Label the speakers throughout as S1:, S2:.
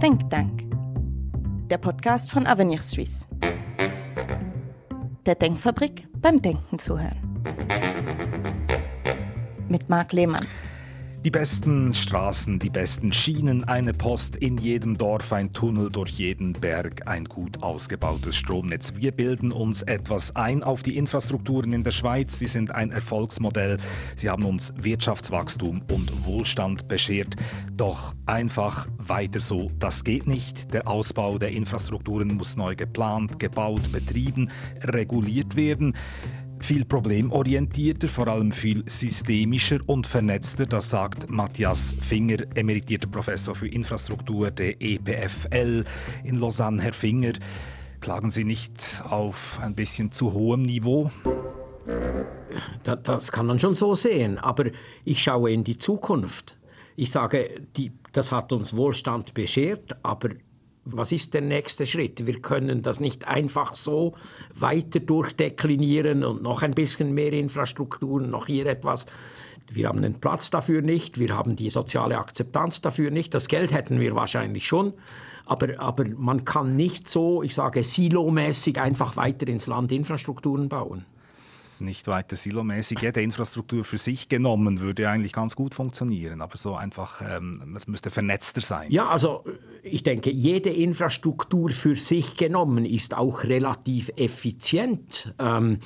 S1: Think Tank, der Podcast von Avenir Suisse. Der Denkfabrik beim Denken zuhören. Mit Marc Lehmann.
S2: Die besten Straßen, die besten Schienen, eine Post in jedem Dorf, ein Tunnel durch jeden Berg, ein gut ausgebautes Stromnetz. Wir bilden uns etwas ein auf die Infrastrukturen in der Schweiz. Sie sind ein Erfolgsmodell. Sie haben uns Wirtschaftswachstum und Wohlstand beschert. Doch einfach weiter so, das geht nicht. Der Ausbau der Infrastrukturen muss neu geplant, gebaut, betrieben, reguliert werden viel problemorientierter, vor allem viel systemischer und vernetzter. Das sagt Matthias Finger, emeritierter Professor für Infrastruktur der EPFL in Lausanne. Herr Finger, klagen Sie nicht auf ein bisschen zu hohem Niveau?
S3: Das kann man schon so sehen, aber ich schaue in die Zukunft. Ich sage, die, das hat uns Wohlstand beschert, aber was ist der nächste Schritt? Wir können das nicht einfach so weiter durchdeklinieren und noch ein bisschen mehr Infrastrukturen, noch hier etwas. Wir haben den Platz dafür nicht, wir haben die soziale Akzeptanz dafür nicht. Das Geld hätten wir wahrscheinlich schon, aber, aber man kann nicht so, ich sage, silomäßig einfach weiter ins Land Infrastrukturen bauen
S2: nicht weiter silomäßig. Jede Infrastruktur für sich genommen würde eigentlich ganz gut funktionieren, aber so einfach, ähm, es müsste vernetzter sein.
S3: Ja, also ich denke, jede Infrastruktur für sich genommen ist auch relativ effizient. Ähm,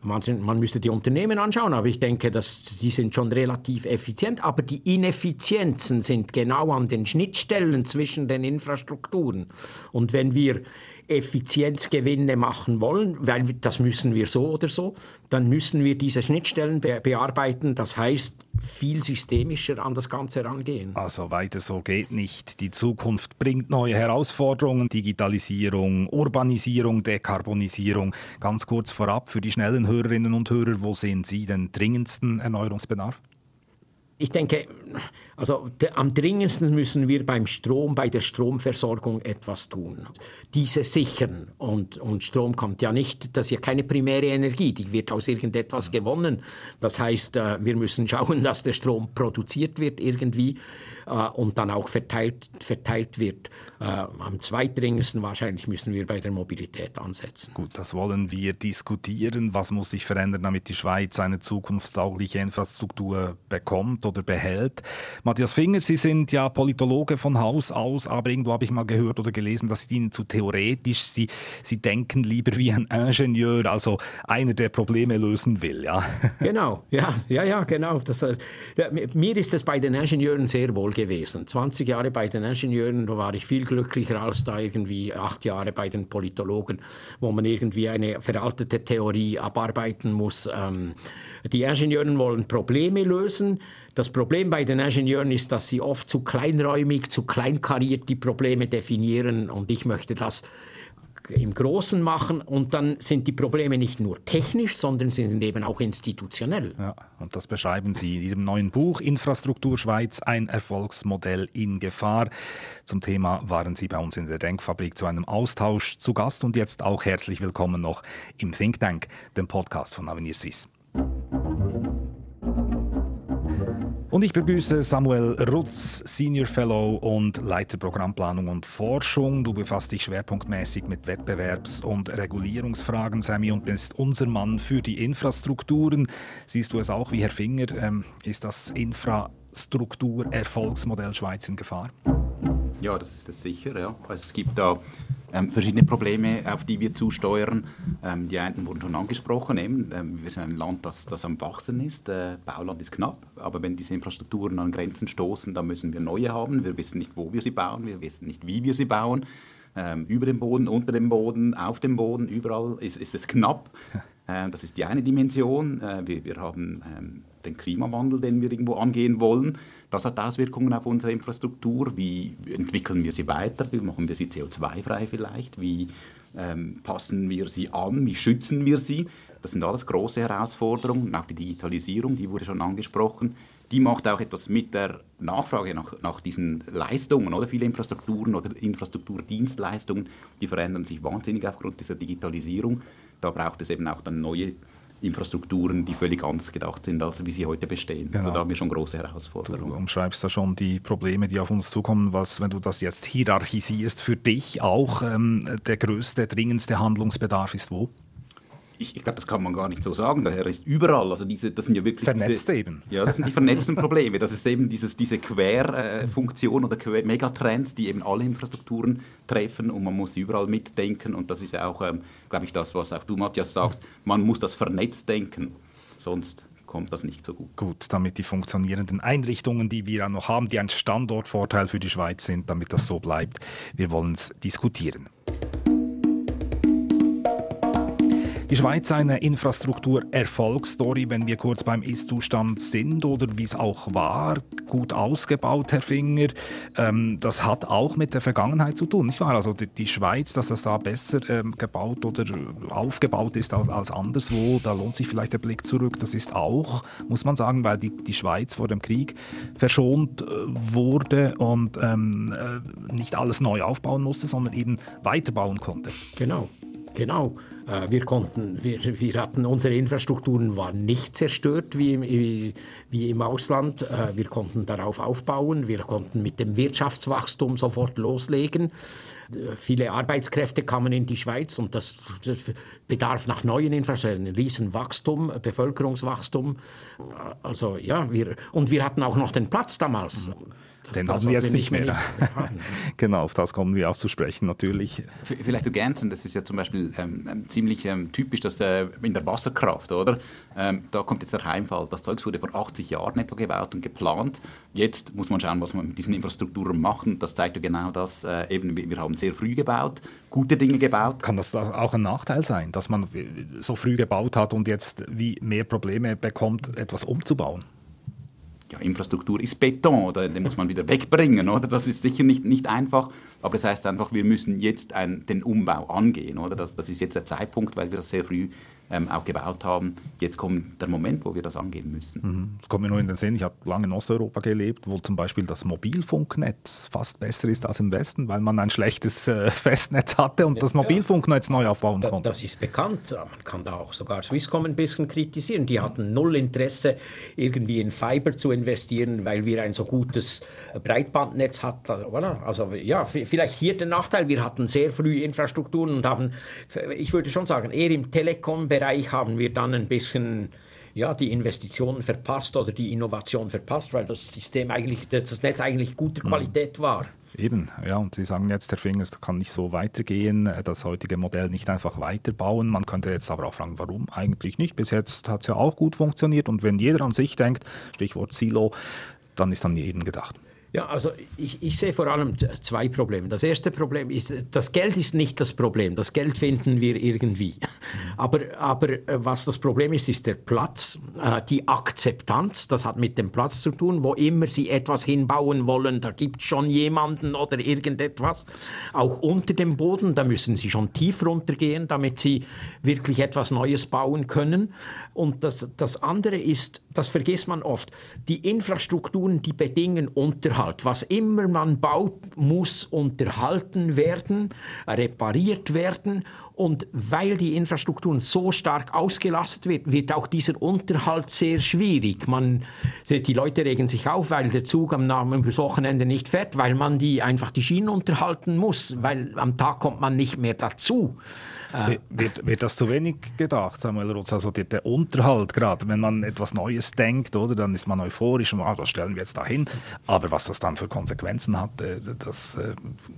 S3: man, man, müsste die Unternehmen anschauen, aber ich denke, dass die sind schon relativ effizient. Aber die Ineffizienzen sind genau an den Schnittstellen zwischen den Infrastrukturen. Und wenn wir Effizienzgewinne machen wollen, weil das müssen wir so oder so, dann müssen wir diese Schnittstellen be bearbeiten. Das heißt, viel systemischer an das Ganze rangehen.
S2: Also weiter so geht nicht. Die Zukunft bringt neue Herausforderungen, Digitalisierung, Urbanisierung, Dekarbonisierung. Ganz kurz vorab für die schnellen Hörerinnen und Hörer, wo sehen Sie den dringendsten Erneuerungsbedarf?
S3: Ich denke, also am dringendsten müssen wir beim Strom, bei der Stromversorgung etwas tun. Diese sichern. Und, und Strom kommt ja nicht, das ist ja keine primäre Energie, die wird aus irgendetwas gewonnen. Das heißt, äh, wir müssen schauen, dass der Strom produziert wird irgendwie und dann auch verteilt, verteilt wird. Äh, am zweitdringendsten wahrscheinlich müssen wir bei der Mobilität ansetzen.
S2: Gut, das wollen wir diskutieren. Was muss sich verändern, damit die Schweiz eine zukunftstaugliche Infrastruktur bekommt oder behält? Matthias Finger, Sie sind ja Politologe von Haus aus, aber irgendwo habe ich mal gehört oder gelesen, dass Ihnen zu theoretisch, Sie, Sie denken lieber wie ein Ingenieur, also einer, der Probleme lösen will, ja?
S3: Genau, ja, ja, ja, genau. Das, äh, mir ist es bei den Ingenieuren sehr wohl gewesen. 20 Jahre bei den Ingenieuren, da war ich viel glücklicher als da irgendwie acht Jahre bei den Politologen, wo man irgendwie eine veraltete Theorie abarbeiten muss. Ähm, die Ingenieuren wollen Probleme lösen. Das Problem bei den Ingenieuren ist, dass sie oft zu kleinräumig, zu kleinkariert die Probleme definieren und ich möchte das im Großen machen und dann sind die Probleme nicht nur technisch, sondern sind eben auch institutionell.
S2: Ja, und das beschreiben Sie in Ihrem neuen Buch Infrastruktur Schweiz, ein Erfolgsmodell in Gefahr. Zum Thema waren Sie bei uns in der Denkfabrik zu einem Austausch zu Gast und jetzt auch herzlich willkommen noch im Think Tank, dem Podcast von Avenir Suisse. Und ich begrüße Samuel Rutz, Senior Fellow und Leiter Programmplanung und Forschung. Du befasst dich schwerpunktmäßig mit Wettbewerbs- und Regulierungsfragen, Sammy, und bist unser Mann für die Infrastrukturen. Siehst du es auch wie Herr Finger? Ähm, ist das Infrastruktur-Erfolgsmodell Schweiz in Gefahr?
S4: Ja, das ist es sicher. Ja. Also es gibt da ähm, verschiedene Probleme, auf die wir zusteuern. Ähm, die einen wurden schon angesprochen. Eben, ähm, wir sind ein Land, das, das am Wachsen ist. Äh, Bauland ist knapp, aber wenn diese Infrastrukturen an Grenzen stoßen, dann müssen wir neue haben. Wir wissen nicht, wo wir sie bauen, wir wissen nicht, wie wir sie bauen. Ähm, über dem Boden, unter dem Boden, auf dem Boden, überall ist, ist es knapp. Äh, das ist die eine Dimension. Äh, wir, wir haben ähm, den Klimawandel, den wir irgendwo angehen wollen. Das hat Auswirkungen auf unsere Infrastruktur. Wie entwickeln wir sie weiter? Wie machen wir sie CO2-frei vielleicht? Wie ähm, passen wir sie an? Wie schützen wir sie? Das sind alles große Herausforderungen. auch die Digitalisierung, die wurde schon angesprochen. Die macht auch etwas mit der Nachfrage nach, nach diesen Leistungen oder viele Infrastrukturen oder Infrastrukturdienstleistungen, die verändern sich wahnsinnig aufgrund dieser Digitalisierung. Da braucht es eben auch dann neue Infrastrukturen, die völlig anders gedacht sind, als wie sie heute bestehen.
S2: Genau.
S4: Also da haben wir schon große Herausforderungen.
S2: Du umschreibst da schon die Probleme, die auf uns zukommen. Was, wenn du das jetzt hierarchisierst, für dich auch ähm, der größte, dringendste Handlungsbedarf ist wo?
S4: Ich, ich glaube, das kann man gar nicht so sagen. Daher ist überall, also diese, das sind ja wirklich
S2: vernetzt
S4: diese,
S2: eben.
S4: Ja, das sind die vernetzten Probleme. Das ist eben dieses, diese Querfunktion oder Quer Megatrends, die eben alle Infrastrukturen treffen und man muss überall mitdenken. Und das ist ja auch, ähm, glaube ich, das, was auch du, Matthias, sagst. Man muss das vernetzt denken, sonst kommt das nicht so gut.
S2: Gut, damit die funktionierenden Einrichtungen, die wir ja noch haben, die ein Standortvorteil für die Schweiz sind, damit das so bleibt. Wir wollen es diskutieren. Die Schweiz eine Infrastruktur-Erfolgsstory, wenn wir kurz beim Ist-Zustand sind oder wie es auch war, gut ausgebaut, Herr Finger. Ähm, das hat auch mit der Vergangenheit zu tun, nicht wahr? Also die, die Schweiz, dass das da besser ähm, gebaut oder aufgebaut ist als, als, anderswo, da lohnt sich vielleicht der Blick zurück. Das ist auch, muss man sagen, weil die, die Schweiz vor dem Krieg verschont äh, wurde und ähm, äh, nicht alles neu aufbauen musste, sondern eben weiterbauen konnte.
S3: Genau, genau. Äh, wir, konnten, wir, wir hatten unsere Infrastrukturen waren nicht zerstört wie im, wie im Ausland. Äh, wir konnten darauf aufbauen. Wir konnten mit dem Wirtschaftswachstum sofort loslegen. Äh, viele Arbeitskräfte kamen in die Schweiz und das, das bedarf nach neuen Infrastrukturen, ein Riesenwachstum, Bevölkerungswachstum. Also ja, wir, und wir hatten auch noch den Platz damals.
S2: Das, Den haben wir jetzt nicht mehr. mehr genau, auf das kommen wir auch zu sprechen, natürlich.
S4: Vielleicht ergänzen, das ist ja zum Beispiel ähm, ähm, ziemlich ähm, typisch, dass äh, in der Wasserkraft, oder? Ähm, da kommt jetzt der Heimfall. Das Zeug wurde vor 80 Jahren etwa gebaut und geplant. Jetzt muss man schauen, was man mit diesen Infrastrukturen macht. Das zeigt ja genau das. Äh, eben, wir haben sehr früh gebaut, gute Dinge gebaut.
S2: Kann das auch ein Nachteil sein, dass man so früh gebaut hat und jetzt wie mehr Probleme bekommt, etwas umzubauen?
S4: Ja, Infrastruktur ist Beton, oder den muss man wieder wegbringen, oder? Das ist sicher nicht, nicht einfach, aber das heißt einfach, wir müssen jetzt ein, den Umbau angehen, oder? Das, das ist jetzt der Zeitpunkt, weil wir das sehr früh ähm, auch gebaut haben. Jetzt kommt der Moment, wo wir das angehen müssen.
S2: Mhm. Das kommt mir nur in den Sinn. Ich habe lange in Osteuropa gelebt, wo zum Beispiel das Mobilfunknetz fast besser ist als im Westen, weil man ein schlechtes äh, Festnetz hatte und ja, das Mobilfunknetz neu aufbauen da, konnte.
S3: Das ist bekannt. Man kann da auch sogar Swisscom ein bisschen kritisieren. Die hatten null Interesse, irgendwie in Fiber zu investieren, weil wir ein so gutes Breitbandnetz hatten. Also ja, vielleicht hier der Nachteil. Wir hatten sehr früh Infrastrukturen und haben, ich würde schon sagen, eher im Telekom-Bereich Bereich haben wir dann ein bisschen ja, die Investitionen verpasst oder die Innovation verpasst, weil das System eigentlich, das Netz eigentlich guter mhm. Qualität war.
S2: Eben, ja, und Sie sagen jetzt, Herr Fingers, das kann nicht so weitergehen, das heutige Modell nicht einfach weiterbauen. Man könnte jetzt aber auch fragen, warum eigentlich nicht? Bis jetzt hat es ja auch gut funktioniert und wenn jeder an sich denkt, Stichwort Silo, dann ist an jeden gedacht.
S3: Ja, also ich, ich, sehe vor allem zwei Probleme. Das erste Problem ist, das Geld ist nicht das Problem. Das Geld finden wir irgendwie. Aber, aber äh, was das Problem ist, ist der Platz, äh, die Akzeptanz. Das hat mit dem Platz zu tun, wo immer Sie etwas hinbauen wollen. Da gibt es schon jemanden oder irgendetwas. Auch unter dem Boden, da müssen Sie schon tief runtergehen, damit Sie wirklich etwas Neues bauen können. Und das, das andere ist, das vergisst man oft, die Infrastrukturen, die bedingen Unterhalt. Unterhalt. Was immer man baut, muss unterhalten werden, repariert werden. Und weil die Infrastruktur so stark ausgelastet wird, wird auch dieser Unterhalt sehr schwierig. Man, die Leute regen sich auf, weil der Zug am, am Wochenende nicht fährt, weil man die einfach die Schienen unterhalten muss, weil am Tag kommt man nicht mehr dazu.
S2: Äh, wird, wird das zu wenig gedacht, Samuel Rutz? Also der Unterhalt gerade, wenn man etwas Neues denkt, oder, dann ist man euphorisch und ah, das stellen wir jetzt dahin. Aber was das dann für Konsequenzen hat, äh, das, äh,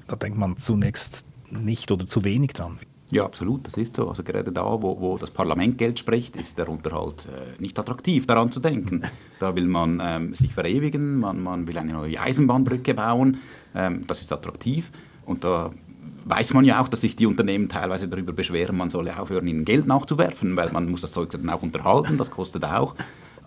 S2: da denkt man zunächst nicht oder zu wenig dran.
S4: Ja, absolut, das ist so. Also gerade da, wo, wo das Parlament Geld spricht, ist der Unterhalt äh, nicht attraktiv, daran zu denken. Da will man ähm, sich verewigen, man, man will eine neue Eisenbahnbrücke bauen, ähm, das ist attraktiv. Und da weiß man ja auch, dass sich die Unternehmen teilweise darüber beschweren, man solle aufhören, ihnen Geld nachzuwerfen, weil man muss das Zeug dann auch unterhalten, das kostet auch.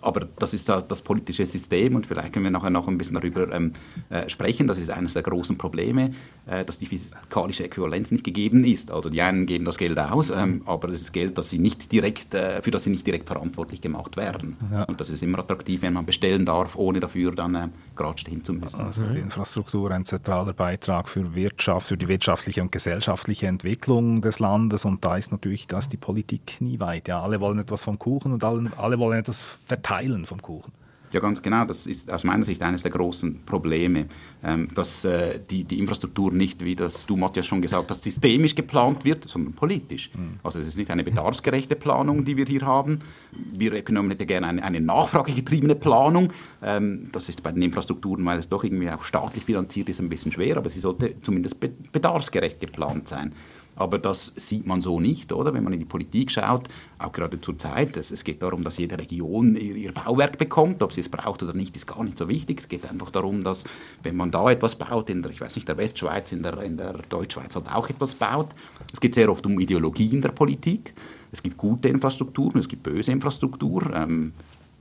S4: Aber das ist halt das politische System und vielleicht können wir nachher noch ein bisschen darüber ähm, äh, sprechen. Das ist eines der großen Probleme, äh, dass die fiskalische Äquivalenz nicht gegeben ist. Also die einen geben das Geld aus, ähm, aber das ist Geld, das sie nicht direkt, äh, für das sie nicht direkt verantwortlich gemacht werden. Ja. Und das ist immer attraktiv, wenn man bestellen darf, ohne dafür dann äh, gerade stehen zu müssen.
S2: Also die Infrastruktur ein zentraler Beitrag für Wirtschaft, für die wirtschaftliche und gesellschaftliche Entwicklung des Landes und da ist natürlich das die Politik nie weit. Ja, alle wollen etwas vom Kuchen und alle, alle wollen etwas verteilen vom Kuchen.
S4: Ja, ganz genau. Das ist aus meiner Sicht eines der großen Probleme, ähm, dass äh, die, die Infrastruktur nicht, wie das du, Matthias, schon gesagt hast, systemisch geplant wird, sondern politisch. Mhm. Also es ist nicht eine bedarfsgerechte Planung, die wir hier haben. Wir Ökonomen hätten gerne eine, eine nachfragegetriebene Planung. Ähm, das ist bei den Infrastrukturen, weil es doch irgendwie auch staatlich finanziert ist, ein bisschen schwer, aber sie sollte zumindest bedarfsgerecht geplant sein. Aber das sieht man so nicht, oder? Wenn man in die Politik schaut, auch gerade zur Zeit. Es, es geht darum, dass jede Region ihr, ihr, Bauwerk bekommt. Ob sie es braucht oder nicht, ist gar nicht so wichtig. Es geht einfach darum, dass, wenn man da etwas baut, in der, ich weiß nicht, der Westschweiz, in der, in der Deutschschweiz halt auch etwas baut. Es geht sehr oft um Ideologie in der Politik. Es gibt gute Infrastrukturen, es gibt böse Infrastruktur. Ähm,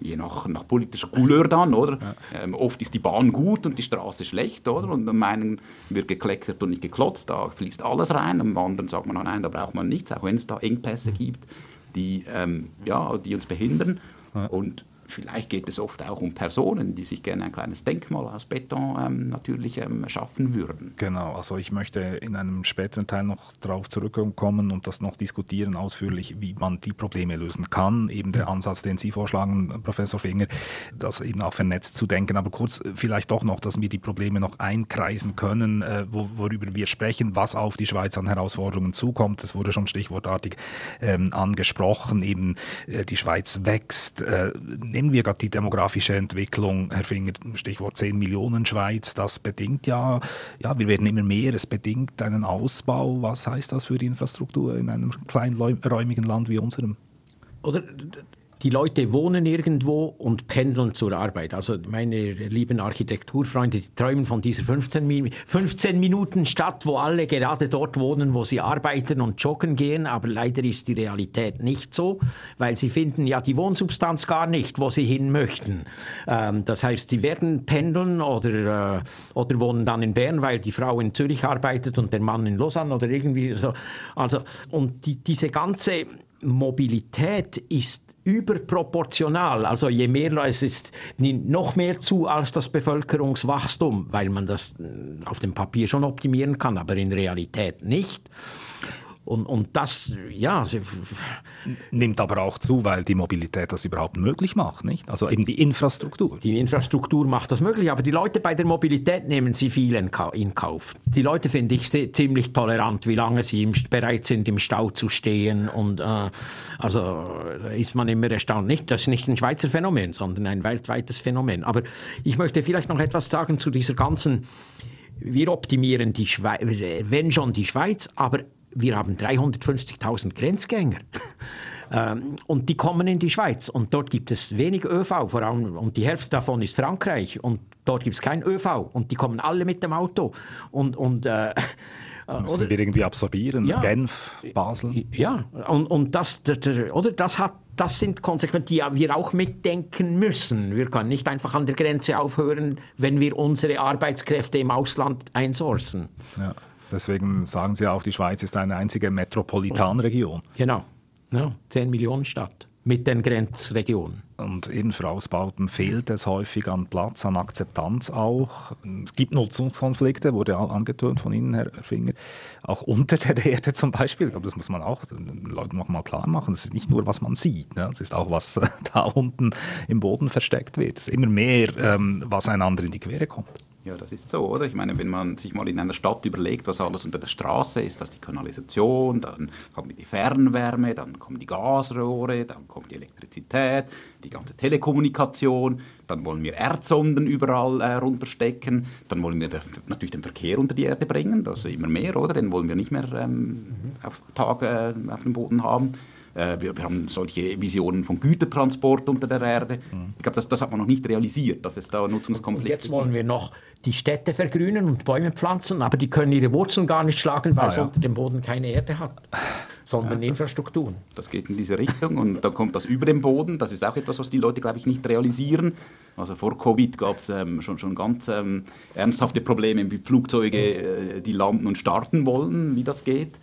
S4: je nach, nach politischer Couleur dann, oder? Ja. Ähm, oft ist die Bahn gut und die Straße schlecht, oder? Und am einen wird gekleckert und nicht geklotzt, da fließt alles rein, am anderen sagt man, nein, da braucht man nichts, auch wenn es da Engpässe gibt, die, ähm, ja, die uns behindern. Ja. Und Vielleicht geht es oft auch um Personen, die sich gerne ein kleines Denkmal aus Beton ähm, natürlich ähm, schaffen würden.
S2: Genau, also ich möchte in einem späteren Teil noch darauf zurückkommen und das noch diskutieren ausführlich, wie man die Probleme lösen kann. Eben der Ansatz, den Sie vorschlagen, Professor Finger, das eben auch vernetzt zu denken. Aber kurz vielleicht doch noch, dass wir die Probleme noch einkreisen können, äh, wo, worüber wir sprechen, was auf die Schweiz an Herausforderungen zukommt. Das wurde schon stichwortartig ähm, angesprochen. Eben äh, die Schweiz wächst. Äh, nehmen wir gerade die demografische Entwicklung, Herr Finger, Stichwort 10 Millionen Schweiz, das bedingt ja, ja, wir werden immer mehr, es bedingt einen Ausbau. Was heißt das für die Infrastruktur in einem kleinräumigen Land wie unserem?
S3: Oder die Leute wohnen irgendwo und pendeln zur Arbeit. Also meine lieben Architekturfreunde, die träumen von dieser 15, 15 Minuten Stadt, wo alle gerade dort wohnen, wo sie arbeiten und joggen gehen. Aber leider ist die Realität nicht so, weil sie finden ja die Wohnsubstanz gar nicht, wo sie hin möchten. Ähm, das heißt, sie werden pendeln oder, äh, oder wohnen dann in Bern, weil die Frau in Zürich arbeitet und der Mann in Lausanne oder irgendwie so. Also, und die, diese ganze Mobilität ist überproportional. Also je mehr es ist noch mehr zu als das Bevölkerungswachstum, weil man das äh, auf dem Papier schon optimieren kann, aber in Realität nicht. Und, und das, ja.
S2: Nimmt aber auch zu, weil die Mobilität das überhaupt möglich macht, nicht? Also eben die Infrastruktur.
S3: Die Infrastruktur macht das möglich, aber die Leute bei der Mobilität nehmen sie viel in Kauf. Die Leute finde ich ziemlich tolerant, wie lange sie bereit sind, im Stau zu stehen. Und äh, also ist man immer erstaunt. Nicht, das ist nicht ein Schweizer Phänomen, sondern ein weltweites Phänomen. Aber ich möchte vielleicht noch etwas sagen zu dieser ganzen wir optimieren die Schweiz, wenn schon die Schweiz, aber wir haben 350.000 Grenzgänger. Ähm, und die kommen in die Schweiz und dort gibt es wenig ÖV, vor allem, und die Hälfte davon ist Frankreich und dort gibt es kein ÖV und die kommen alle mit dem Auto. Und, und äh,
S2: Müssen oder, wir irgendwie absorbieren, ja, Genf, Basel.
S3: Ja, und, und das, das, oder das, hat, das sind Konsequenzen, die wir auch mitdenken müssen. Wir können nicht einfach an der Grenze aufhören, wenn wir unsere Arbeitskräfte im Ausland einsourcen.
S2: Ja. Deswegen sagen Sie auch, die Schweiz ist eine einzige Metropolitanregion.
S3: Genau, ja, 10 Millionen Stadt mit den Grenzregionen.
S2: Und eben für Ausbauten fehlt es häufig an Platz, an Akzeptanz auch. Es gibt Nutzungskonflikte, wurde auch angetönt von Ihnen, Herr Finger, auch unter der Erde zum Beispiel. Ich glaube, das muss man auch den Leuten noch mal klar machen. Es ist nicht nur, was man sieht, ne? es ist auch, was da unten im Boden versteckt wird. Es ist immer mehr, ähm, was einander in die Quere kommt.
S4: Ja, das ist so, oder? Ich meine, wenn man sich mal in einer Stadt überlegt, was alles unter der Straße ist, das ist die Kanalisation, dann kommt die Fernwärme, dann kommen die Gasrohre, dann kommt die Elektrizität, die ganze Telekommunikation, dann wollen wir Erdsonden überall äh, runterstecken, dann wollen wir natürlich den Verkehr unter die Erde bringen, das ist immer mehr, oder? Den wollen wir nicht mehr ähm, mhm. auf Tage äh, auf dem Boden haben. Äh, wir, wir, haben solche Visionen von Gütertransport unter der Erde. Mhm. Ich glaube, das, das, hat man noch nicht realisiert, dass es da Nutzungskonflikte
S3: gibt. Jetzt wollen wir noch die Städte vergrünen und Bäume pflanzen, aber die können ihre Wurzeln gar nicht schlagen, weil ah, es unter dem Boden keine Erde hat, sondern ja, Infrastrukturen.
S4: Das geht in diese Richtung und dann kommt das über dem Boden. Das ist auch etwas, was die Leute, glaube ich, nicht realisieren. Also vor Covid gab es ähm, schon, schon ganz ähm, ernsthafte Probleme mit Flugzeugen, äh, die landen und starten wollen, wie das geht.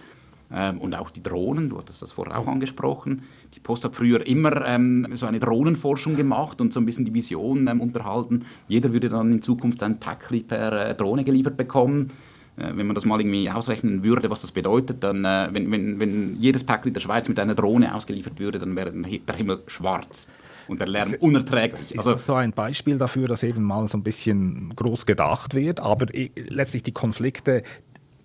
S4: Ähm, und auch die Drohnen, du hattest das vorher auch angesprochen. Die Post hat früher immer ähm, so eine Drohnenforschung gemacht und so ein bisschen die Vision ähm, unterhalten. Jeder würde dann in Zukunft ein Päckchen per äh, Drohne geliefert bekommen. Äh, wenn man das mal irgendwie ausrechnen würde, was das bedeutet, dann, äh, wenn, wenn, wenn jedes Päckchen der Schweiz mit einer Drohne ausgeliefert würde, dann wäre der Himmel schwarz und der Lärm unerträglich.
S2: Also ist das so ein Beispiel dafür, dass eben mal so ein bisschen groß gedacht wird, aber letztlich die Konflikte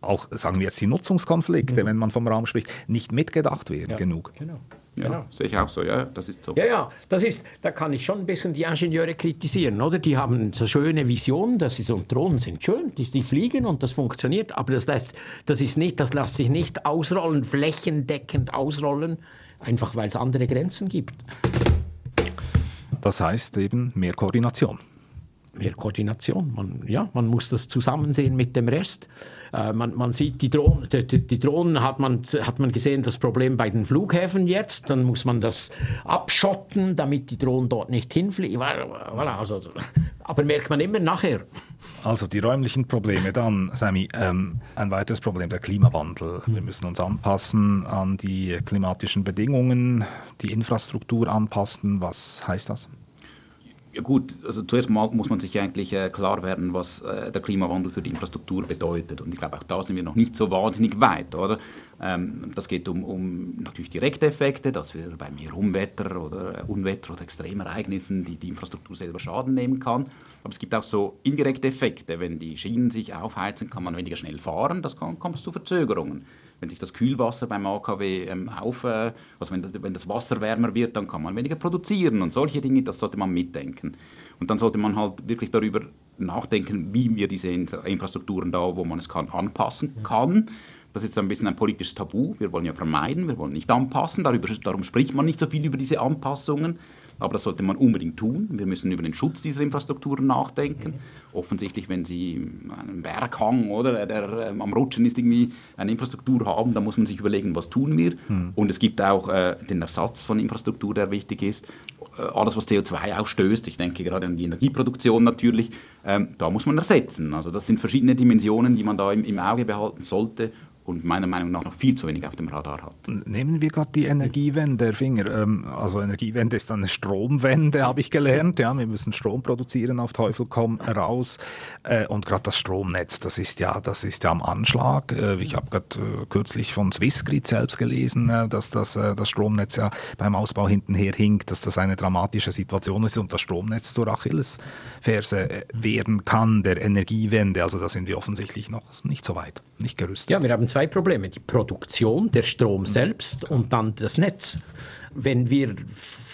S2: auch, sagen wir jetzt, die Nutzungskonflikte, mhm. wenn man vom Raum spricht, nicht mitgedacht werden ja, genug.
S4: Genau. Ja, genau. sehe ich auch so, ja, das ist so.
S3: Ja, ja, das ist, da kann ich schon ein bisschen die Ingenieure kritisieren, oder? Die haben so schöne Visionen, dass sie so Drohnen sind schön, die, die, fliegen und das funktioniert, aber das lässt, das ist nicht, das lässt sich nicht ausrollen, flächendeckend ausrollen, einfach weil es andere Grenzen gibt.
S2: Das heißt eben mehr Koordination
S3: mehr Koordination. Man, ja, man muss das zusammen sehen mit dem Rest. Äh, man, man, sieht die Drohnen, die, die, Drohnen hat man, hat man gesehen, das Problem bei den Flughäfen jetzt. Dann muss man das abschotten, damit die Drohnen dort nicht hinfliegen. Voilà, also, aber merkt man immer nachher.
S2: Also die räumlichen Probleme, dann, Sammy, ähm, ein weiteres Problem, der Klimawandel. Wir müssen uns anpassen an die klimatischen Bedingungen, die Infrastruktur anpassen. Was heißt das?
S4: Ja gut, also zuerst mal muss man sich eigentlich äh, klar werden, was äh, der Klimawandel für die Infrastruktur bedeutet. Und ich glaube, auch da sind wir noch nicht so wahnsinnig weit, oder? Ähm, das geht um, um natürlich direkte Effekte, dass wir bei mehr Unwetter oder äh, Unwetter oder Extremereignissen die, die Infrastruktur selber Schaden nehmen kann. Aber es gibt auch so indirekte Effekte. Wenn die Schienen sich aufheizen, kann man weniger schnell fahren, das kommt zu Verzögerungen wenn sich das Kühlwasser beim AKW ähm, auf, äh, also wenn das, wenn das Wasser wärmer wird, dann kann man weniger produzieren und solche Dinge, das sollte man mitdenken. Und dann sollte man halt wirklich darüber nachdenken, wie wir diese Infrastrukturen da, wo man es kann, anpassen kann. Das ist ein bisschen ein politisches Tabu. Wir wollen ja vermeiden, wir wollen nicht anpassen. Darüber, darum spricht man nicht so viel über diese Anpassungen. Aber das sollte man unbedingt tun. Wir müssen über den Schutz dieser Infrastrukturen nachdenken. Offensichtlich, wenn Sie einen Berghang oder der ähm, am Rutschen ist, irgendwie eine Infrastruktur haben, dann muss man sich überlegen, was tun wir. Mhm. Und es gibt auch äh, den Ersatz von Infrastruktur, der wichtig ist. Äh, alles, was CO2 ausstößt, ich denke gerade an die Energieproduktion natürlich, ähm, da muss man ersetzen. Also das sind verschiedene Dimensionen, die man da im, im Auge behalten sollte und meiner Meinung nach noch viel zu wenig auf dem Radar hat.
S2: Nehmen wir gerade die Energiewende, Finger. Ähm, also Energiewende ist eine Stromwende, habe ich gelernt. Ja, wir müssen Strom produzieren auf Teufel komm raus. Äh, und gerade das Stromnetz, das ist ja, das ist ja am Anschlag. Äh, ich habe gerade äh, kürzlich von Swissgrid selbst gelesen, dass das, das Stromnetz ja beim Ausbau hintenher hinkt, dass das eine dramatische Situation ist und das Stromnetz zur Achillesferse werden kann der Energiewende. Also da sind wir offensichtlich noch nicht so weit, nicht gerüstet.
S3: Ja, wir haben zwei Probleme. Die Produktion, der Strom selbst und dann das Netz. Wenn wir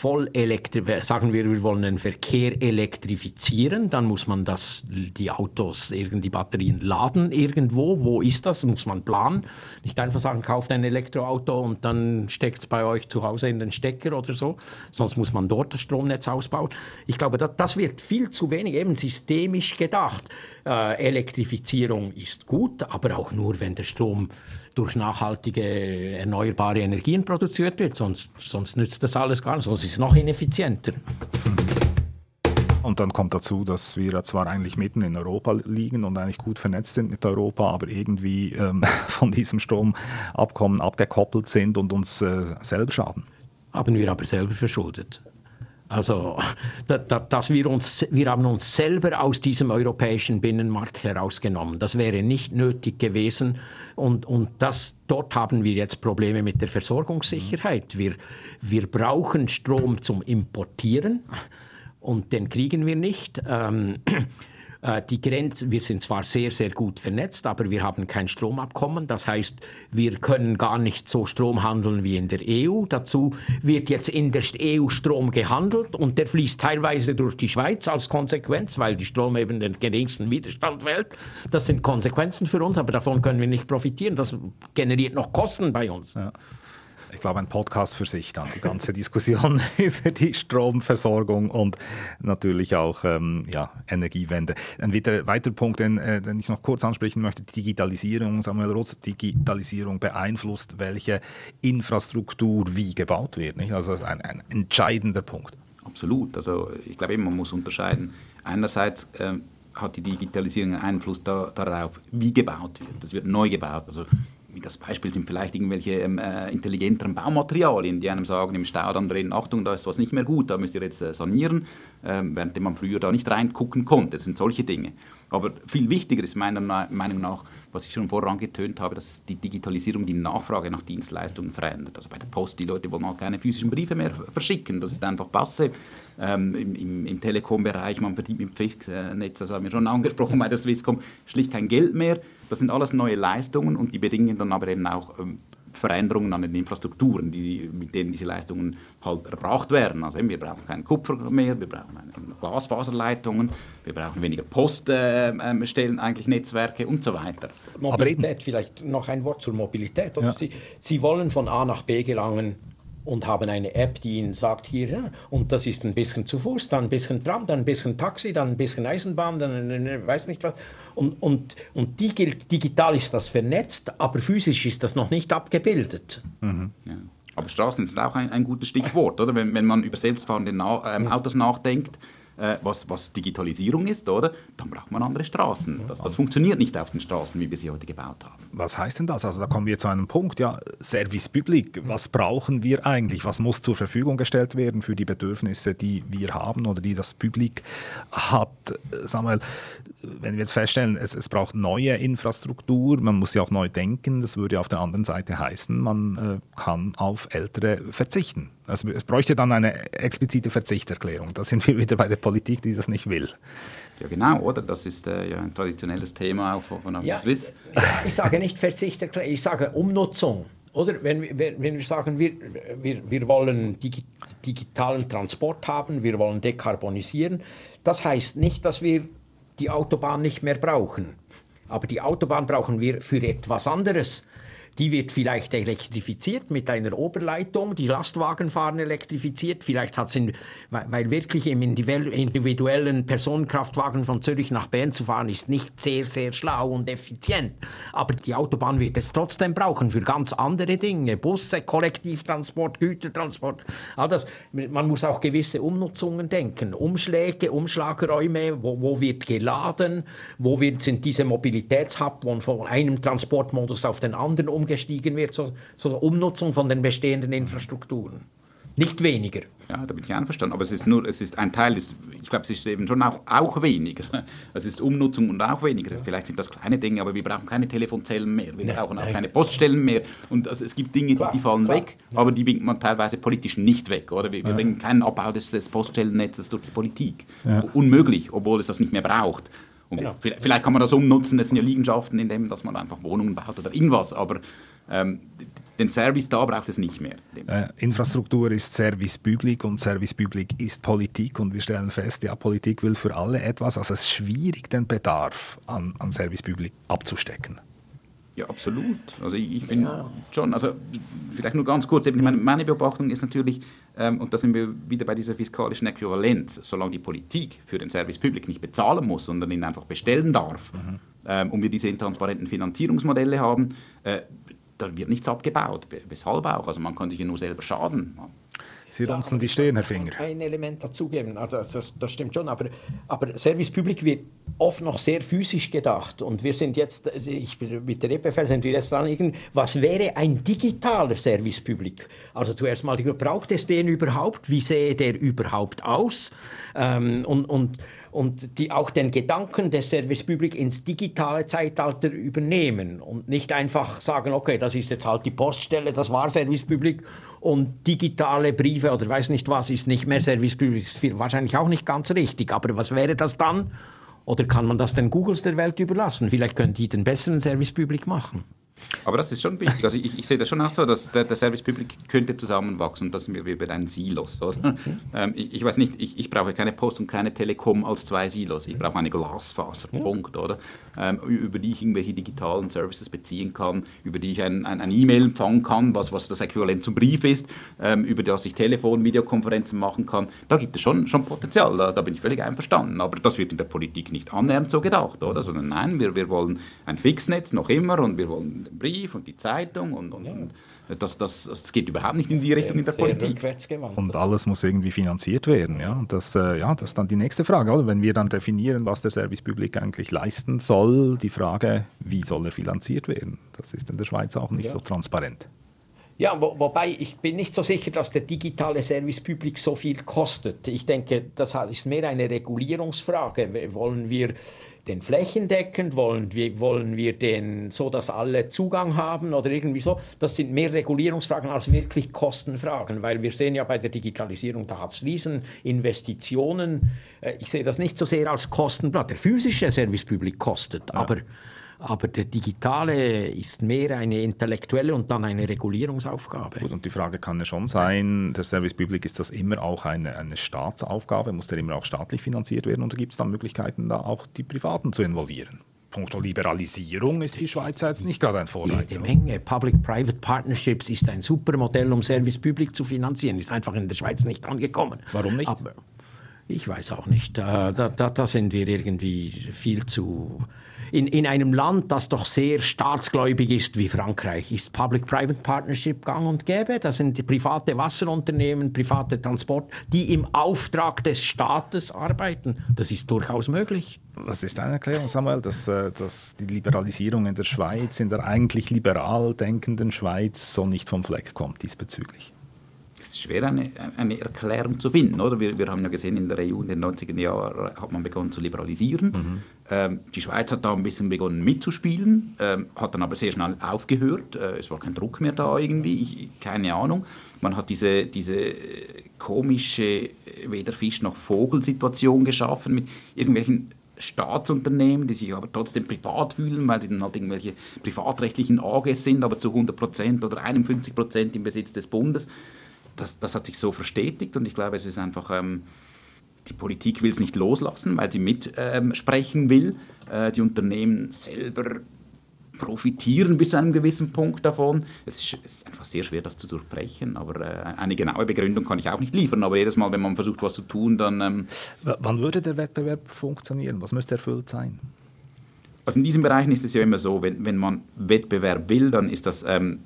S3: voll sagen wir, wir wollen den Verkehr elektrifizieren, dann muss man das, die Autos, die Batterien laden irgendwo. Wo ist das? Muss man planen. Nicht einfach sagen, kauft ein Elektroauto und dann steckt es bei euch zu Hause in den Stecker oder so. Sonst muss man dort das Stromnetz ausbauen. Ich glaube, das, das wird viel zu wenig eben systemisch gedacht. Äh, Elektrifizierung ist gut, aber auch nur, wenn der Strom durch nachhaltige erneuerbare Energien produziert wird. Sonst, sonst nützt das alles gar nicht, sonst ist es noch ineffizienter.
S2: Und dann kommt dazu, dass wir zwar eigentlich mitten in Europa liegen und eigentlich gut vernetzt sind mit Europa, aber irgendwie ähm, von diesem Stromabkommen abgekoppelt sind und uns äh, selber schaden.
S3: Haben wir aber selber verschuldet. Also, da, da, dass wir, uns, wir haben uns selber aus diesem europäischen Binnenmarkt herausgenommen. Das wäre nicht nötig gewesen. Und, und das, dort haben wir jetzt Probleme mit der Versorgungssicherheit. Wir, wir brauchen Strom zum Importieren und den kriegen wir nicht. Ähm, äh, die Grenze, wir sind zwar sehr, sehr gut vernetzt, aber wir haben kein Stromabkommen. Das heißt, wir können gar nicht so Strom handeln wie in der EU. Dazu wird jetzt in der EU Strom gehandelt und der fließt teilweise durch die Schweiz als Konsequenz, weil die Strom eben den geringsten Widerstand wählt. Das sind Konsequenzen für uns, aber davon können wir nicht profitieren. Das generiert noch Kosten bei uns. Ja
S2: ich glaube, ein Podcast für sich dann, die ganze Diskussion über die Stromversorgung und natürlich auch ähm, ja, Energiewende. Ein weiterer Punkt, den, äh, den, ich noch kurz ansprechen möchte, die Digitalisierung. Samuel Rotz, Digitalisierung beeinflusst, welche Infrastruktur wie gebaut wird. Nicht? Also das ist ein, ein entscheidender Punkt.
S4: Absolut. Also ich glaube, man muss unterscheiden. Einerseits äh, hat die Digitalisierung einen Einfluss da, darauf, wie gebaut wird. Es wird neu gebaut. Also wie das Beispiel sind vielleicht irgendwelche ähm, äh, intelligenteren Baumaterialien, die einem sagen im Stau dann drin, Achtung, da ist was nicht mehr gut, da müsst ihr jetzt äh, sanieren, äh, während man früher da nicht reingucken konnte. Das sind solche Dinge. Aber viel wichtiger ist meiner Meinung nach, was ich schon vorher angetönt habe, dass die Digitalisierung die Nachfrage nach Dienstleistungen verändert. Also bei der Post, die Leute wollen auch keine physischen Briefe mehr verschicken, das ist einfach passe. Ähm, Im im, im Telekom-Bereich, man verdient mit dem Fixnetz, das haben wir schon angesprochen bei der Swisscom, schlicht kein Geld mehr. Das sind alles neue Leistungen und die bedingen dann aber eben auch ähm, Veränderungen an den Infrastrukturen, die, mit denen diese Leistungen halt erbracht werden. Also wir brauchen keinen Kupfer mehr, wir brauchen Glasfaserleitungen, wir brauchen weniger Poststellen, äh, eigentlich Netzwerke und so weiter.
S3: Mobilität, vielleicht noch ein Wort zur Mobilität. Ja. Sie, Sie wollen von A nach B gelangen und haben eine App, die ihnen sagt, hier, ja, und das ist ein bisschen zu Fuß, dann ein bisschen Tram, dann ein bisschen Taxi, dann ein bisschen Eisenbahn, dann weiß nicht was. Und, und, und die gilt, digital ist das vernetzt, aber physisch ist das noch nicht abgebildet.
S4: Mhm. Ja. Aber Straßen sind auch ein, ein gutes Stichwort, oder? Wenn, wenn man über selbstfahrende Na ähm, Autos nachdenkt, äh, was, was, Digitalisierung ist, oder? Dann braucht man andere Straßen. Das, das, funktioniert nicht auf den Straßen, wie wir sie heute gebaut haben.
S2: Was heißt denn das? Also da kommen wir zu einem Punkt, ja, Service Public. Was brauchen wir eigentlich? Was muss zur Verfügung gestellt werden für die Bedürfnisse, die wir haben oder die das Publik hat? Samuel, wenn wir jetzt feststellen, es, es braucht neue Infrastruktur, man muss sie auch neu denken, das würde auf der anderen Seite heißen, man äh, kann auf ältere verzichten. Also es bräuchte dann eine explizite Verzichterklärung. Da sind wir wieder bei der Politik, die das nicht will.
S4: Ja, genau, oder? Das ist äh, ja ein traditionelles Thema auch von, von
S3: ja, Swiss. Ich sage nicht Verzichterklärung, ich sage Umnutzung. Oder wenn, wenn, wenn wir sagen, wir, wir, wir wollen digi digitalen Transport haben, wir wollen dekarbonisieren, das heißt nicht, dass wir die Autobahn nicht mehr brauchen. Aber die Autobahn brauchen wir für etwas anderes. Die wird vielleicht elektrifiziert mit einer Oberleitung, die Lastwagen fahren elektrifiziert, vielleicht hat es, weil wirklich im individuellen Personenkraftwagen von Zürich nach Bern zu fahren, ist nicht sehr, sehr schlau und effizient. Aber die Autobahn wird es trotzdem brauchen für ganz andere Dinge, Busse, Kollektivtransport, Gütertransport, all das. Man muss auch gewisse Umnutzungen denken, Umschläge, Umschlagräume, wo, wo wird geladen, wo wird, sind diese Mobilitätshub, von einem Transportmodus auf den anderen umgeht umgestiegen wird, so, so Umnutzung von den bestehenden Infrastrukturen. Nicht weniger.
S4: Ja, da bin ich einverstanden. Aber es ist nur, es ist ein Teil, des, ich glaube, es ist eben schon auch, auch weniger. Es ist Umnutzung und auch weniger. Vielleicht sind das kleine Dinge, aber wir brauchen keine Telefonzellen mehr, wir nein, brauchen auch nein. keine Poststellen mehr. Und also es gibt Dinge, klar, die, die fallen klar, weg, ja. aber die bringt man teilweise politisch nicht weg. Oder? Wir, wir bringen keinen Abbau des, des Poststellennetzes durch die Politik. Ja. Unmöglich, obwohl es das nicht mehr braucht. Genau. Vielleicht kann man das umnutzen, das sind ja Liegenschaften, in dem, dass man einfach Wohnungen baut oder irgendwas, aber ähm, den Service da braucht es nicht mehr.
S2: Äh, Infrastruktur ist Service Public und Service Public ist Politik und wir stellen fest, ja, Politik will für alle etwas, also es ist schwierig, den Bedarf an, an Service Public abzustecken.
S4: Ja, absolut. Also ich, ich finde ja. schon, also vielleicht nur ganz kurz, meine, meine Beobachtung ist natürlich, und da sind wir wieder bei dieser fiskalischen Äquivalenz, solange die Politik für den Service Public nicht bezahlen muss, sondern ihn einfach bestellen darf, mhm. ähm, und wir diese intransparenten Finanzierungsmodelle haben, äh, da wird nichts abgebaut. Weshalb auch? Also man kann sich ja nur selber schaden.
S2: Sie runzeln die Stirn, Herr Finger.
S3: Ein Element dazugeben, also das, das, stimmt schon, aber, aber Service Public wird oft noch sehr physisch gedacht und wir sind jetzt, ich, mit der EPFL sind wir jetzt dran, was wäre ein digitaler Service Public? Also zuerst mal, braucht es den überhaupt? Wie sähe der überhaupt aus? Ähm, und, und und die auch den Gedanken des Service Public ins digitale Zeitalter übernehmen und nicht einfach sagen, okay, das ist jetzt halt die Poststelle, das war Service Public und digitale Briefe oder weiß nicht was ist nicht mehr Service Public, ist wahrscheinlich auch nicht ganz richtig, aber was wäre das dann? Oder kann man das den Googles der Welt überlassen? Vielleicht können die den besseren Service Public machen.
S4: Aber das ist schon wichtig. Also ich, ich sehe das schon auch so, dass der, der Service Public könnte zusammenwachsen und das sind wir wie bei deinen Silos. Oder? Mhm. Ähm, ich, ich, weiß nicht, ich, ich, brauche keine Post und keine Telekom als zwei Silos. Ich brauche eine Glasfaser, ja. Punkt. Oder? Ähm, über die ich irgendwelche digitalen Services beziehen kann, über die ich ein, ein, ein E-Mail empfangen kann, was, was das Äquivalent zum Brief ist, ähm, über das ich Telefon, Videokonferenzen machen kann. Da gibt es schon, schon Potenzial, da, da, bin ich völlig einverstanden. Aber das wird in der Politik nicht annähernd so gedacht, oder? Sondern nein, wir, wir wollen ein Fixnetz noch immer und wir wollen den Brief und die Zeitung und, und, ja. und Das, das, das geht überhaupt nicht in die Richtung in der Politik.
S2: Und alles muss irgendwie finanziert werden. Ja? Das, äh, ja, das ist dann die nächste Frage. Oder? Wenn wir dann definieren, was der Service Public eigentlich leisten soll, die Frage, wie soll er finanziert werden? Das ist in der Schweiz auch nicht ja. so transparent.
S3: Ja, wo, wobei ich bin nicht so sicher, dass der digitale Service Public so viel kostet. Ich denke, das ist mehr eine Regulierungsfrage. Wollen wir den flächendeckend, wollen wir, wollen wir den so, dass alle Zugang haben oder irgendwie so. Das sind mehr Regulierungsfragen als wirklich Kostenfragen, weil wir sehen ja bei der Digitalisierung, da hat es riesen Investitionen. Äh, ich sehe das nicht so sehr als Kostenblatt. Der physische Service Public kostet, ja. aber aber der digitale ist mehr eine intellektuelle und dann eine Regulierungsaufgabe.
S2: Gut, und die Frage kann ja schon sein, der Service Public, ist das immer auch eine, eine Staatsaufgabe? Muss der immer auch staatlich finanziert werden? Oder gibt es dann Möglichkeiten, da auch die Privaten zu involvieren? Punkto Liberalisierung ist die Schweiz jetzt nicht gerade ein Vorreiter.
S3: Jede Menge. Public-Private Partnerships ist ein super Modell, um Service Public zu finanzieren. Ist einfach in der Schweiz nicht angekommen.
S2: Warum nicht?
S3: Aber ich weiß auch nicht. Da, da, da sind wir irgendwie viel zu in, in einem Land, das doch sehr staatsgläubig ist wie Frankreich, ist Public-Private Partnership gang und gäbe. Das sind die private Wasserunternehmen, private Transport, die im Auftrag des Staates arbeiten. Das ist durchaus möglich.
S2: Was ist deine Erklärung, Samuel, dass, äh, dass die Liberalisierung in der Schweiz, in der eigentlich liberal denkenden Schweiz, so nicht vom Fleck kommt diesbezüglich?
S4: Ist schwer, eine, eine Erklärung zu finden. Oder? Wir, wir haben ja gesehen, in der EU in den 90er Jahren hat man begonnen zu liberalisieren. Mhm. Ähm, die Schweiz hat da ein bisschen begonnen mitzuspielen, ähm, hat dann aber sehr schnell aufgehört. Äh, es war kein Druck mehr da irgendwie, ich, keine Ahnung. Man hat diese, diese komische weder Fisch noch Vogel-Situation geschaffen mit irgendwelchen Staatsunternehmen, die sich aber trotzdem privat fühlen, weil sie dann halt irgendwelche privatrechtlichen AGs sind, aber zu 100% oder 51% im Besitz des Bundes das, das hat sich so verstetigt und ich glaube, es ist einfach, ähm, die Politik will es nicht loslassen, weil sie mitsprechen ähm, will. Äh, die Unternehmen selber profitieren bis zu einem gewissen Punkt davon. Es ist, es ist einfach sehr schwer, das zu durchbrechen, aber äh, eine genaue Begründung kann ich auch nicht liefern. Aber jedes Mal, wenn man versucht, was zu tun, dann... Ähm,
S2: Wann würde der Wettbewerb funktionieren? Was müsste erfüllt sein?
S4: Also in diesen Bereichen ist es ja immer so, wenn, wenn man Wettbewerb will, dann ist das ähm,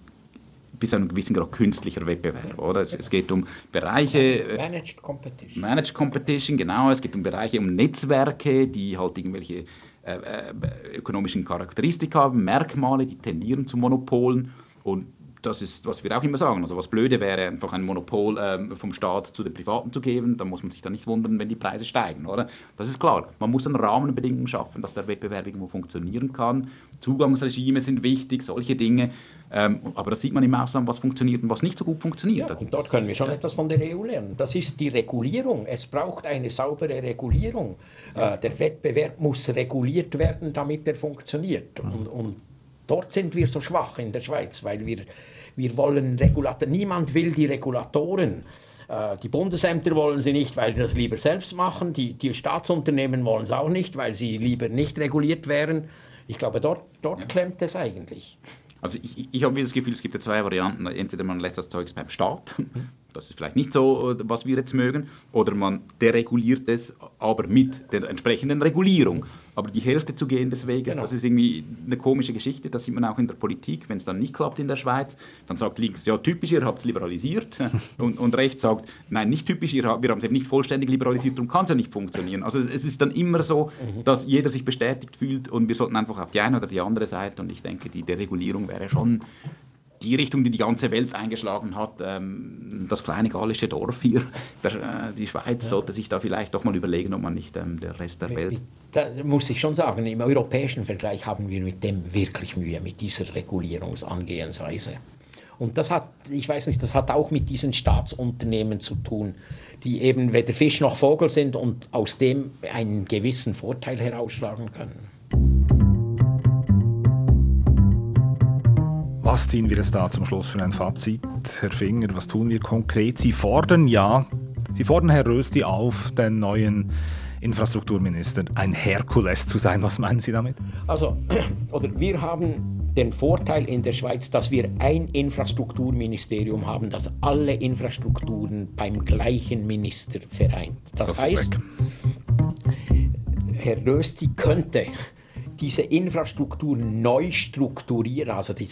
S4: bis zu einem gewissen Grad künstlicher Wettbewerb. Oder? Es, es, geht um Bereiche.
S3: Äh, Managed Competition.
S4: Managed Competition, genau. Es geht um Bereiche, um Netzwerke, die halt irgendwelche äh, äh, ökonomischen Charakteristika haben, Merkmale, die tendieren zu Monopolen. Und das ist, was wir auch immer sagen. Also was blöde wäre, einfach ein Monopol ähm, vom Staat zu den Privaten zu geben, da muss man sich dann nicht wundern, wenn die Preise steigen, oder? Das ist klar. Man muss dann Rahmenbedingungen schaffen, dass der Wettbewerb irgendwo funktionieren kann. Zugangsregime sind wichtig, solche Dinge. Ähm, aber da sieht man im Ausland, was funktioniert und was nicht so gut funktioniert.
S3: Ja, und dort können wir schon etwas von der EU lernen. Das ist die Regulierung. Es braucht eine saubere Regulierung. Äh, der Wettbewerb muss reguliert werden, damit er funktioniert. Und, und dort sind wir so schwach in der Schweiz, weil wir, wir wollen Regulatoren. Niemand will die Regulatoren. Äh, die Bundesämter wollen sie nicht, weil sie das lieber selbst machen. Die, die Staatsunternehmen wollen es auch nicht, weil sie lieber nicht reguliert wären. Ich glaube, dort, dort ja. klemmt es eigentlich.
S4: Also ich, ich habe das Gefühl, es gibt ja zwei Varianten. Entweder man lässt das Zeug beim Staat, das ist vielleicht nicht so, was wir jetzt mögen, oder man dereguliert es, aber mit der entsprechenden Regulierung. Aber die Hälfte zu gehen des Weges, genau. das ist irgendwie eine komische Geschichte. Das sieht man auch in der Politik, wenn es dann nicht klappt in der Schweiz. Dann sagt links, ja typisch, ihr habt es liberalisiert. und, und rechts sagt, nein, nicht typisch, ihr wir haben es eben nicht vollständig liberalisiert, darum kann es ja nicht funktionieren. Also es, es ist dann immer so, mhm. dass jeder sich bestätigt fühlt und wir sollten einfach auf die eine oder die andere Seite. Und ich denke, die Deregulierung wäre schon die Richtung, die die ganze Welt eingeschlagen hat, ähm, das kleine gallische Dorf hier, der, äh, die Schweiz, ja. sollte sich da vielleicht doch mal überlegen, ob man nicht ähm, der Rest der Welt.
S3: Da muss ich schon sagen, im europäischen Vergleich haben wir mit dem wirklich Mühe, mit dieser Regulierungsangehensweise. Und das hat, ich weiß nicht, das hat auch mit diesen Staatsunternehmen zu tun, die eben weder Fisch noch Vogel sind und aus dem einen gewissen Vorteil herausschlagen können.
S2: Was ziehen wir jetzt da zum Schluss für ein Fazit, Herr Finger? Was tun wir konkret? Sie fordern ja, Sie fordern Herr Rösti auf, den neuen Infrastrukturminister ein Herkules zu sein. Was meinen Sie damit?
S3: Also, oder wir haben den Vorteil in der Schweiz, dass wir ein Infrastrukturministerium haben, das alle Infrastrukturen beim gleichen Minister vereint. Das, das heißt, Herr Rösti könnte diese Infrastruktur neu strukturieren, also die,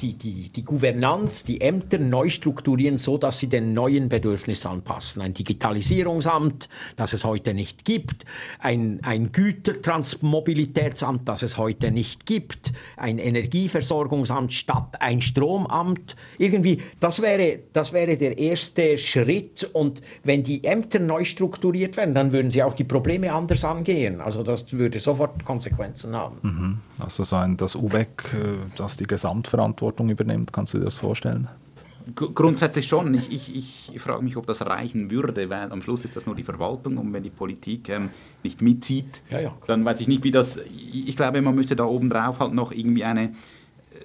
S3: die, die, die Gouvernanz, die Ämter neu strukturieren, so dass sie den neuen Bedürfnissen anpassen. Ein Digitalisierungsamt, das es heute nicht gibt, ein, ein Gütertransmobilitätsamt, das es heute nicht gibt, ein Energieversorgungsamt statt ein Stromamt. Irgendwie, das wäre, das wäre der erste Schritt. Und wenn die Ämter neu strukturiert werden, dann würden sie auch die Probleme anders angehen. Also das würde sofort Konsequenzen haben.
S2: Mhm. Also sein, das UWEC, äh, das die Gesamtverantwortung übernimmt, kannst du dir das vorstellen?
S4: Grundsätzlich schon. Ich, ich, ich, frage mich, ob das reichen würde, weil am Schluss ist das nur die Verwaltung und wenn die Politik ähm, nicht mitzieht, ja, ja. dann weiß ich nicht, wie das. Ich glaube, man müsste da oben drauf halt noch irgendwie eine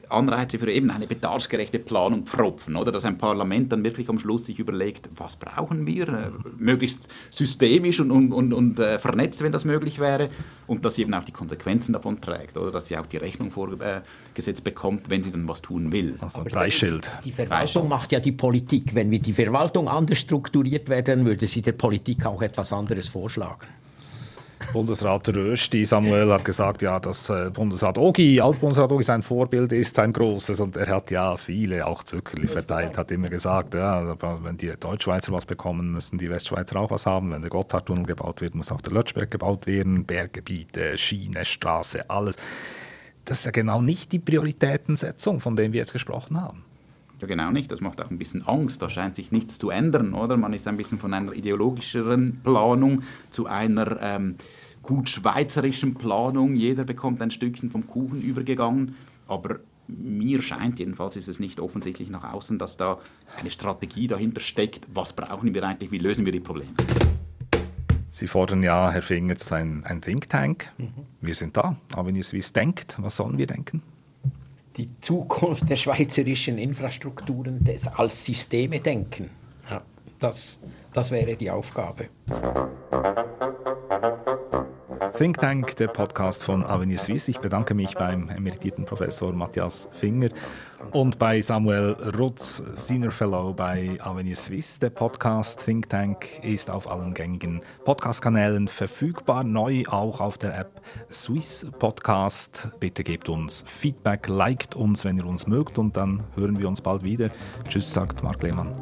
S4: Anreize für eben eine bedarfsgerechte Planung pfropfen, oder? Dass ein Parlament dann wirklich am Schluss sich überlegt, was brauchen wir, äh, möglichst systemisch und, und, und, und äh, vernetzt, wenn das möglich wäre, und dass sie eben auch die Konsequenzen davon trägt, oder dass sie auch die Rechnung vorgesetzt bekommt, wenn sie dann was tun will.
S2: Also ein Preisschild.
S3: Die Verwaltung macht ja die Politik. Wenn wir die Verwaltung anders strukturiert werden, würde sie der Politik auch etwas anderes vorschlagen.
S2: Bundesrat Rösti, Samuel hat gesagt, ja, dass äh, Bundesrat Ogi, Altbundesrat Ogi sein Vorbild ist, ein großes. Und er hat ja viele, auch Zückerli verteilt, hat immer gesagt, ja, wenn die Deutschschweizer was bekommen, müssen die Westschweizer auch was haben. Wenn der Gotthardtunnel gebaut wird, muss auch der Lötschberg gebaut werden. Berggebiete, Schiene, Straße, alles. Das ist ja genau nicht die Prioritätensetzung, von der wir jetzt gesprochen haben.
S4: Ja, genau nicht. Das macht auch ein bisschen Angst. Da scheint sich nichts zu ändern, oder? Man ist ein bisschen von einer ideologischeren Planung zu einer ähm, gut schweizerischen Planung. Jeder bekommt ein Stückchen vom Kuchen übergegangen. Aber mir scheint, jedenfalls ist es nicht offensichtlich nach außen, dass da eine Strategie dahinter steckt. Was brauchen wir eigentlich? Wie lösen wir die Probleme?
S2: Sie fordern ja, Herr Fingers, ein, ein Think Tank. Mhm. Wir sind da. Aber wenn ihr Swiss denkt, was sollen wir denken?
S3: Die Zukunft der schweizerischen Infrastrukturen des, als Systeme denken. Ja, das, das wäre die Aufgabe.
S2: Think Tank, der Podcast von Avenir Suisse. Ich bedanke mich beim emeritierten Professor Matthias Finger und bei Samuel Rutz, Senior Fellow bei Avenir Suisse. Der Podcast Think Tank ist auf allen gängigen Podcast-Kanälen verfügbar, neu auch auf der App Swiss Podcast. Bitte gebt uns Feedback, liked uns, wenn ihr uns mögt und dann hören wir uns bald wieder. Tschüss, sagt Marc Lehmann.